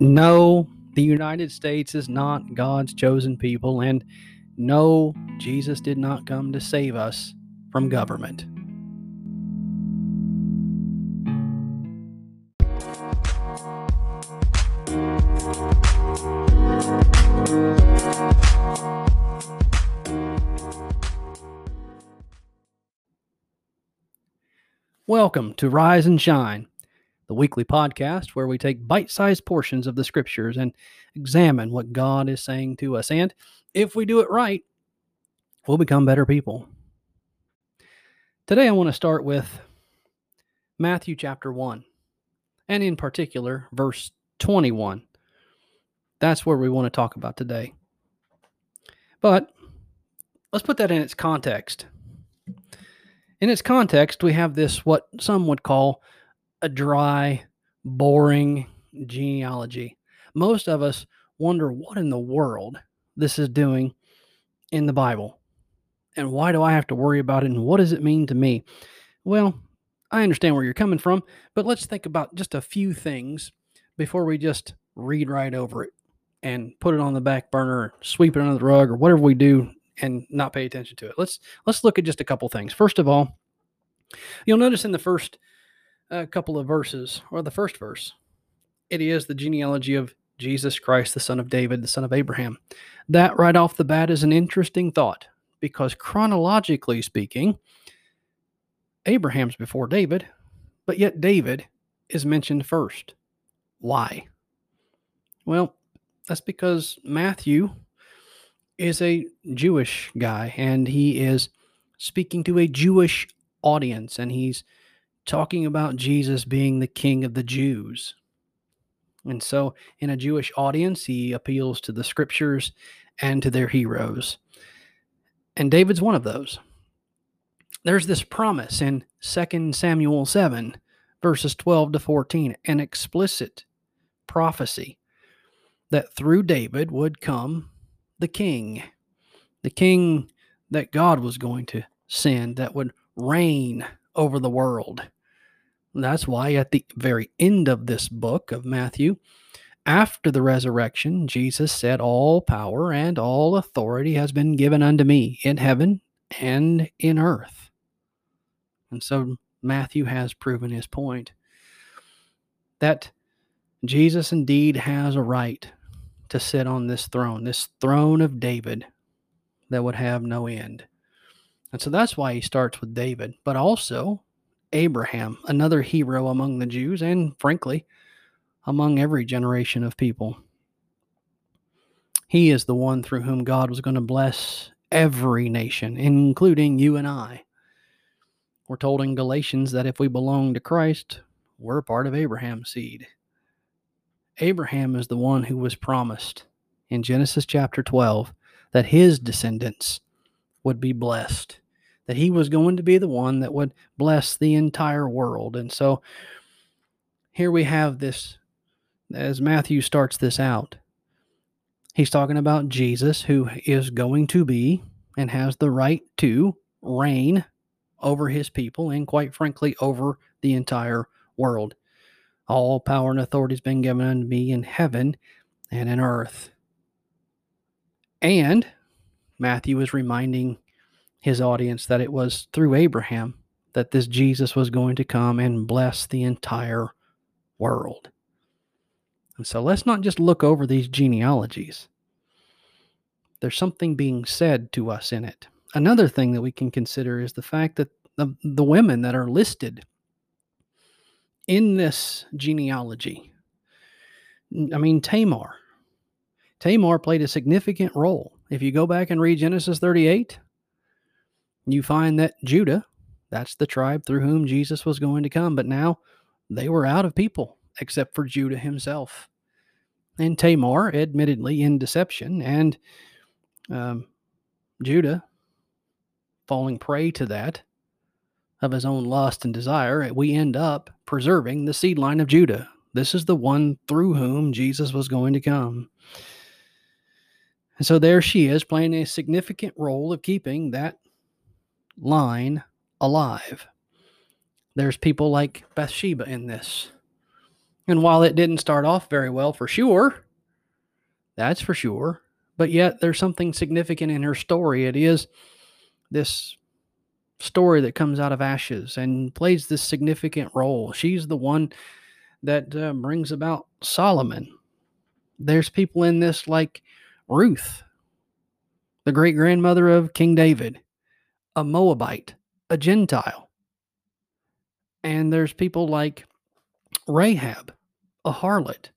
No, the United States is not God's chosen people, and no, Jesus did not come to save us from government. Welcome to Rise and Shine, the weekly podcast where we take bite sized portions of the scriptures and examine what God is saying to us. And if we do it right, we'll become better people. Today, I want to start with Matthew chapter 1, and in particular, verse 21. That's where we want to talk about today. But let's put that in its context. In its context, we have this, what some would call a dry, boring genealogy. Most of us wonder what in the world this is doing in the Bible. And why do I have to worry about it? And what does it mean to me? Well, I understand where you're coming from, but let's think about just a few things before we just read right over it and put it on the back burner, or sweep it under the rug, or whatever we do and not pay attention to it. Let's let's look at just a couple things. First of all, you'll notice in the first uh, couple of verses, or the first verse, it is the genealogy of Jesus Christ, the son of David, the son of Abraham. That right off the bat is an interesting thought because chronologically speaking, Abraham's before David, but yet David is mentioned first. Why? Well, that's because Matthew is a Jewish guy and he is speaking to a Jewish audience and he's talking about Jesus being the king of the Jews. And so, in a Jewish audience, he appeals to the scriptures and to their heroes. And David's one of those. There's this promise in 2 Samuel 7, verses 12 to 14, an explicit prophecy that through David would come the king, the king that God was going to send that would reign over the world. That's why at the very end of this book of Matthew, after the resurrection, Jesus said, All power and all authority has been given unto me in heaven and in earth. And so Matthew has proven his point that Jesus indeed has a right to sit on this throne, this throne of David that would have no end. And so that's why he starts with David, but also Abraham, another hero among the Jews, and frankly, among every generation of people. He is the one through whom God was going to bless every nation, including you and I. We're told in Galatians that if we belong to Christ, we're part of Abraham's seed. Abraham is the one who was promised in Genesis chapter 12 that his descendants would be blessed, that he was going to be the one that would bless the entire world. And so here we have this, as Matthew starts this out, he's talking about Jesus, who is going to be and has the right to reign over his people and, quite frankly, over the entire world. All power and authority has been given unto me in heaven and in earth. And Matthew is reminding his audience that it was through Abraham that this Jesus was going to come and bless the entire world. And so let's not just look over these genealogies. There's something being said to us in it. Another thing that we can consider is the fact that the, the women that are listed in this genealogy. I mean, Tamar. Tamar played a significant role. If you go back and read Genesis 38, you find that Judah, that's the tribe through whom Jesus was going to come, but now they were out of people except for Judah himself. And Tamar, admittedly in deception, and um, Judah falling prey to that, of his own lust and desire, we end up preserving the seed line of Judah. This is the one through whom Jesus was going to come. And so there she is playing a significant role of keeping that line alive. There's people like Bathsheba in this. And while it didn't start off very well for sure, that's for sure, but yet there's something significant in her story. It is this story that comes out of ashes and plays this significant role. She's the one that uh, brings about Solomon. There's people in this like Ruth, the great grandmother of King David, a Moabite, a Gentile. And there's people like Rahab, a harlot,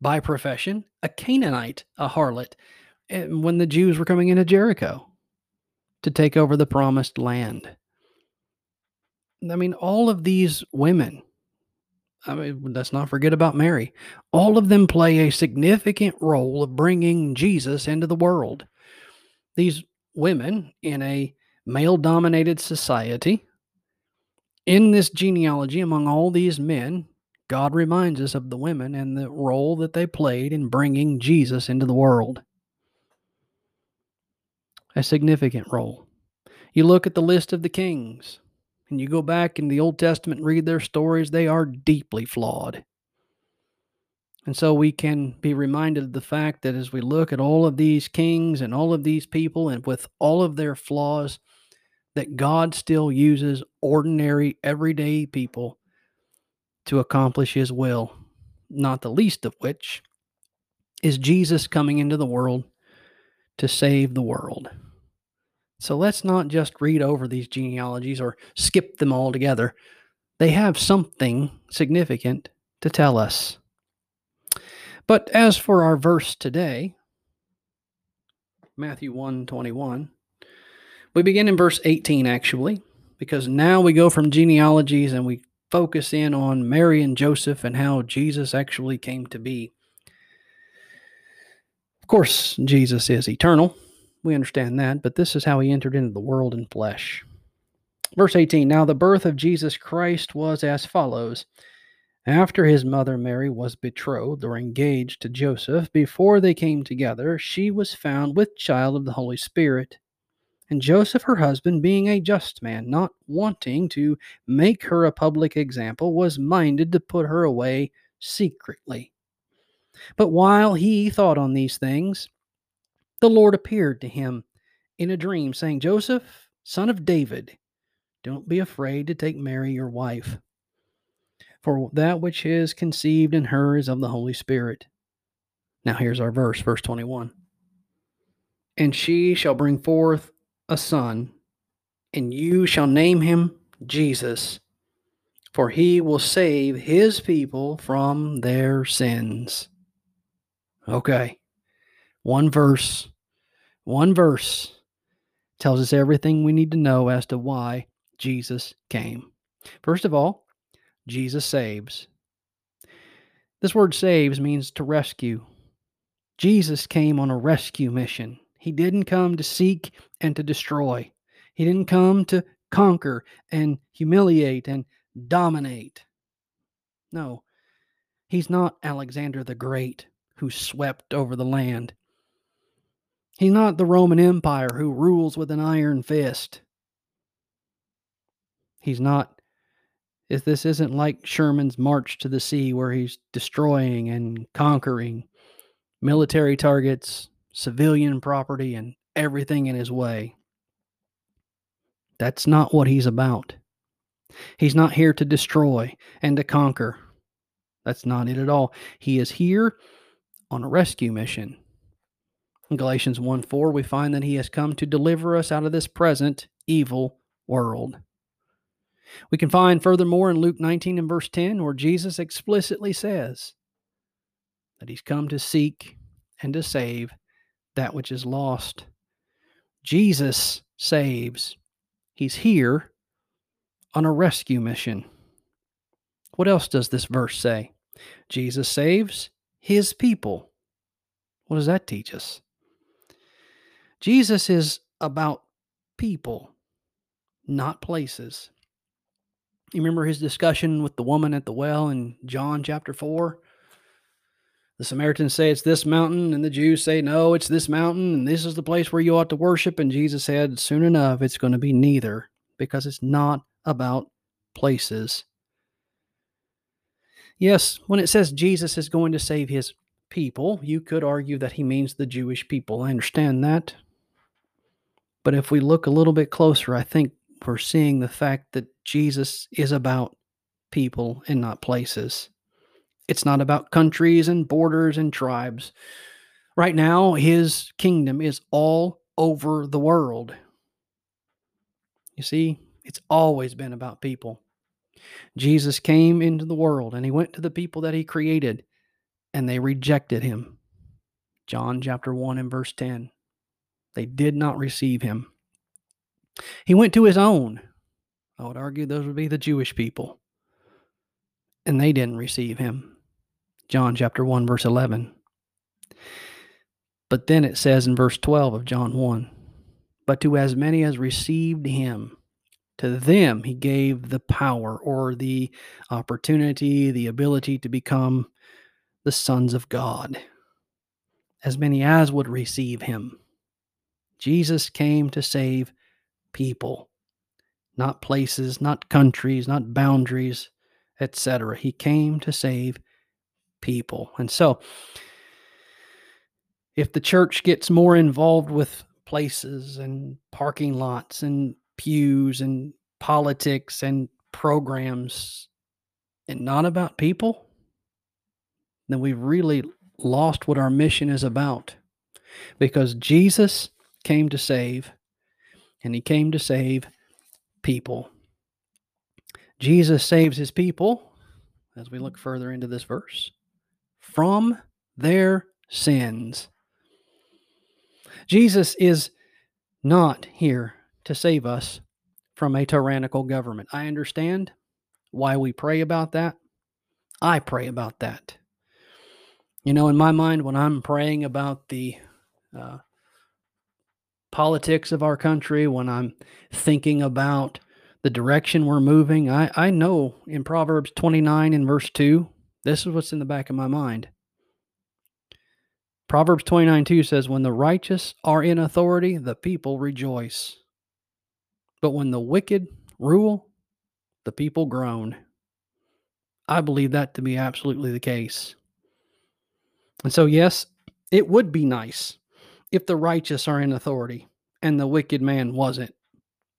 by profession, a Canaanite, a harlot, and when the Jews were coming into Jericho to take over the promised land. I mean, all of these women, I mean, let's not forget about Mary, all of them play a significant role of bringing Jesus into the world. These women in a male dominated society, in this genealogy among all these men, God reminds us of the women and the role that they played in bringing Jesus into the world. A significant role. You look at the list of the kings, and you go back in the Old Testament and read their stories, they are deeply flawed. And so we can be reminded of the fact that as we look at all of these kings and all of these people, and with all of their flaws, that God still uses ordinary, everyday people to accomplish his will, not the least of which is Jesus coming into the world to save the world. So let's not just read over these genealogies or skip them all together. They have something significant to tell us. But as for our verse today, Matthew 1 21, we begin in verse 18 actually, because now we go from genealogies and we focus in on Mary and Joseph and how Jesus actually came to be. Of course, Jesus is eternal. We understand that, but this is how he entered into the world in flesh. Verse 18 Now the birth of Jesus Christ was as follows. After his mother Mary was betrothed or engaged to Joseph, before they came together, she was found with child of the Holy Spirit. And Joseph, her husband, being a just man, not wanting to make her a public example, was minded to put her away secretly. But while he thought on these things, the Lord appeared to him in a dream, saying, Joseph, son of David, don't be afraid to take Mary your wife, for that which is conceived in her is of the Holy Spirit. Now here's our verse, verse 21. And she shall bring forth a son, and you shall name him Jesus, for he will save his people from their sins. Okay, one verse one verse tells us everything we need to know as to why Jesus came. First of all, Jesus saves. This word saves means to rescue. Jesus came on a rescue mission. He didn't come to seek and to destroy. He didn't come to conquer and humiliate and dominate. No, he's not Alexander the Great who swept over the land. He's not the Roman Empire who rules with an iron fist. He's not. If this isn't like Sherman's march to the sea, where he's destroying and conquering military targets, civilian property, and everything in his way. That's not what he's about. He's not here to destroy and to conquer. That's not it at all. He is here on a rescue mission. In Galatians 1 4, we find that he has come to deliver us out of this present evil world. We can find furthermore in Luke 19 and verse 10, where Jesus explicitly says that he's come to seek and to save that which is lost. Jesus saves. He's here on a rescue mission. What else does this verse say? Jesus saves his people. What does that teach us? Jesus is about people, not places. You remember his discussion with the woman at the well in John chapter 4? The Samaritans say it's this mountain, and the Jews say, no, it's this mountain, and this is the place where you ought to worship. And Jesus said, soon enough, it's going to be neither, because it's not about places. Yes, when it says Jesus is going to save his people, you could argue that he means the Jewish people. I understand that. But if we look a little bit closer, I think we're seeing the fact that Jesus is about people and not places. It's not about countries and borders and tribes. Right now, his kingdom is all over the world. You see, it's always been about people. Jesus came into the world and he went to the people that he created and they rejected him. John chapter 1 and verse 10. They did not receive him. He went to his own. I would argue those would be the Jewish people. And they didn't receive him. John chapter 1 verse 11. But then it says in verse 12 of John 1 But to as many as received him, to them he gave the power or the opportunity, the ability to become the sons of God. As many as would receive him. Jesus came to save people, not places, not countries, not boundaries, etc. He came to save people. And so, if the church gets more involved with places and parking lots and pews and politics and programs and not about people, then we've really lost what our mission is about. Because Jesus came to save, and he came to save people. Jesus saves his people, as we look further into this verse, from their sins. Jesus is not here to save us from a tyrannical government. I understand why we pray about that. I pray about that. You know, in my mind, when I'm praying about the uh, politics of our country, when I'm thinking about the direction we're moving, I, I know in Proverbs 29 and verse 2, this is what's in the back of my mind. Proverbs 29 2 says, When the righteous are in authority, the people rejoice. But when the wicked rule, the people groan. I believe that to be absolutely the case. And so, yes, it would be nice if the righteous are in authority and the wicked man wasn't.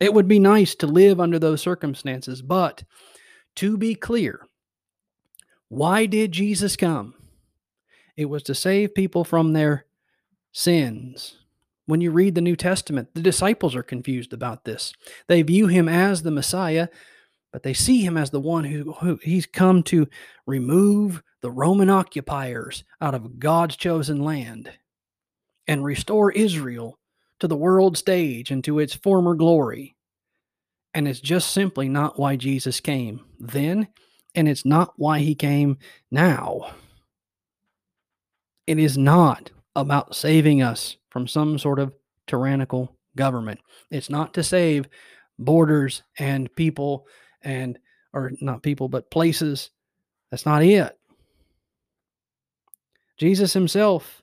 It would be nice to live under those circumstances. But to be clear, why did Jesus come? It was to save people from their sins. When you read the New Testament, the disciples are confused about this. They view him as the Messiah, but they see him as the one who, who he's come to remove the Roman occupiers out of God's chosen land and restore Israel to the world stage and to its former glory. And it's just simply not why Jesus came then, and it's not why he came now. It is not about saving us from some sort of tyrannical government. It's not to save borders and people and, or not people, but places. That's not it. Jesus himself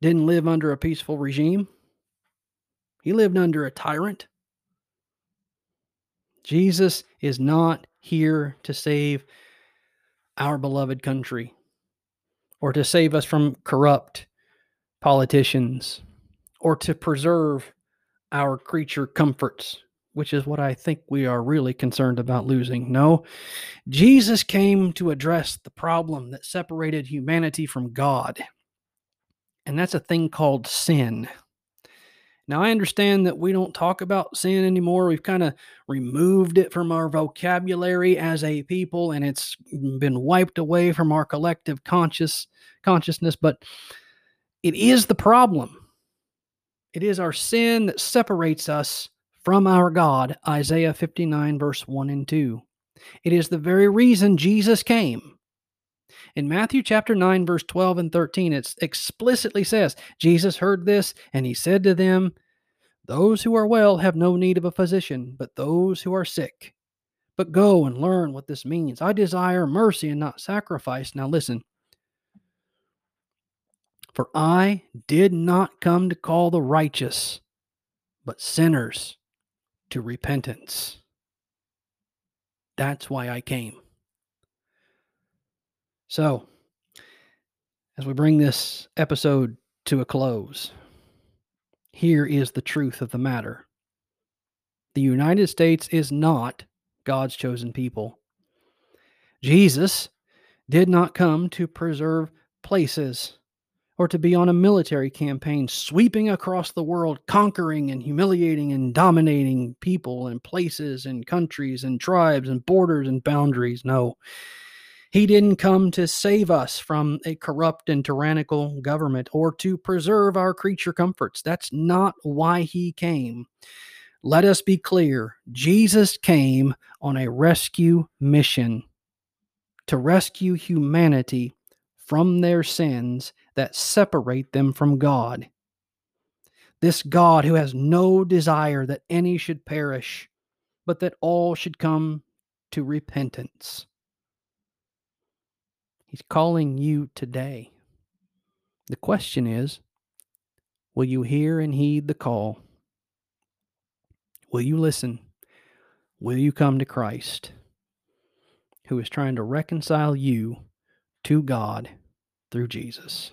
didn't live under a peaceful regime, he lived under a tyrant. Jesus is not here to save our beloved country or to save us from corrupt politicians or to preserve our creature comforts, which is what I think we are really concerned about losing. No, Jesus came to address the problem that separated humanity from God, and that's a thing called sin. Now, I understand that we don't talk about sin anymore. We've kind of removed it from our vocabulary as a people, and it's been wiped away from our collective conscious consciousness. But it is the problem. It is our sin that separates us from our God. Isaiah 59, verse 1 and 2. It is the very reason Jesus came. In Matthew chapter 9, verse 12 and 13, it explicitly says, Jesus heard this, and he said to them, Those who are well have no need of a physician, but those who are sick. But go and learn what this means. I desire mercy and not sacrifice. Now listen. For I did not come to call the righteous, but sinners to repentance. That's why I came. So, as we bring this episode to a close, here is the truth of the matter the United States is not God's chosen people. Jesus did not come to preserve places or to be on a military campaign sweeping across the world, conquering and humiliating and dominating people and places and countries and tribes and borders and boundaries. No. He didn't come to save us from a corrupt and tyrannical government or to preserve our creature comforts. That's not why he came. Let us be clear Jesus came on a rescue mission to rescue humanity from their sins that separate them from God. This God who has no desire that any should perish, but that all should come to repentance. He's calling you today. The question is will you hear and heed the call? Will you listen? Will you come to Christ, who is trying to reconcile you to God through Jesus?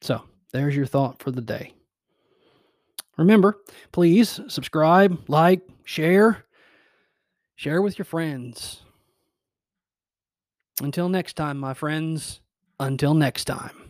So, there's your thought for the day. Remember, please subscribe, like, share, share with your friends. Until next time, my friends, until next time.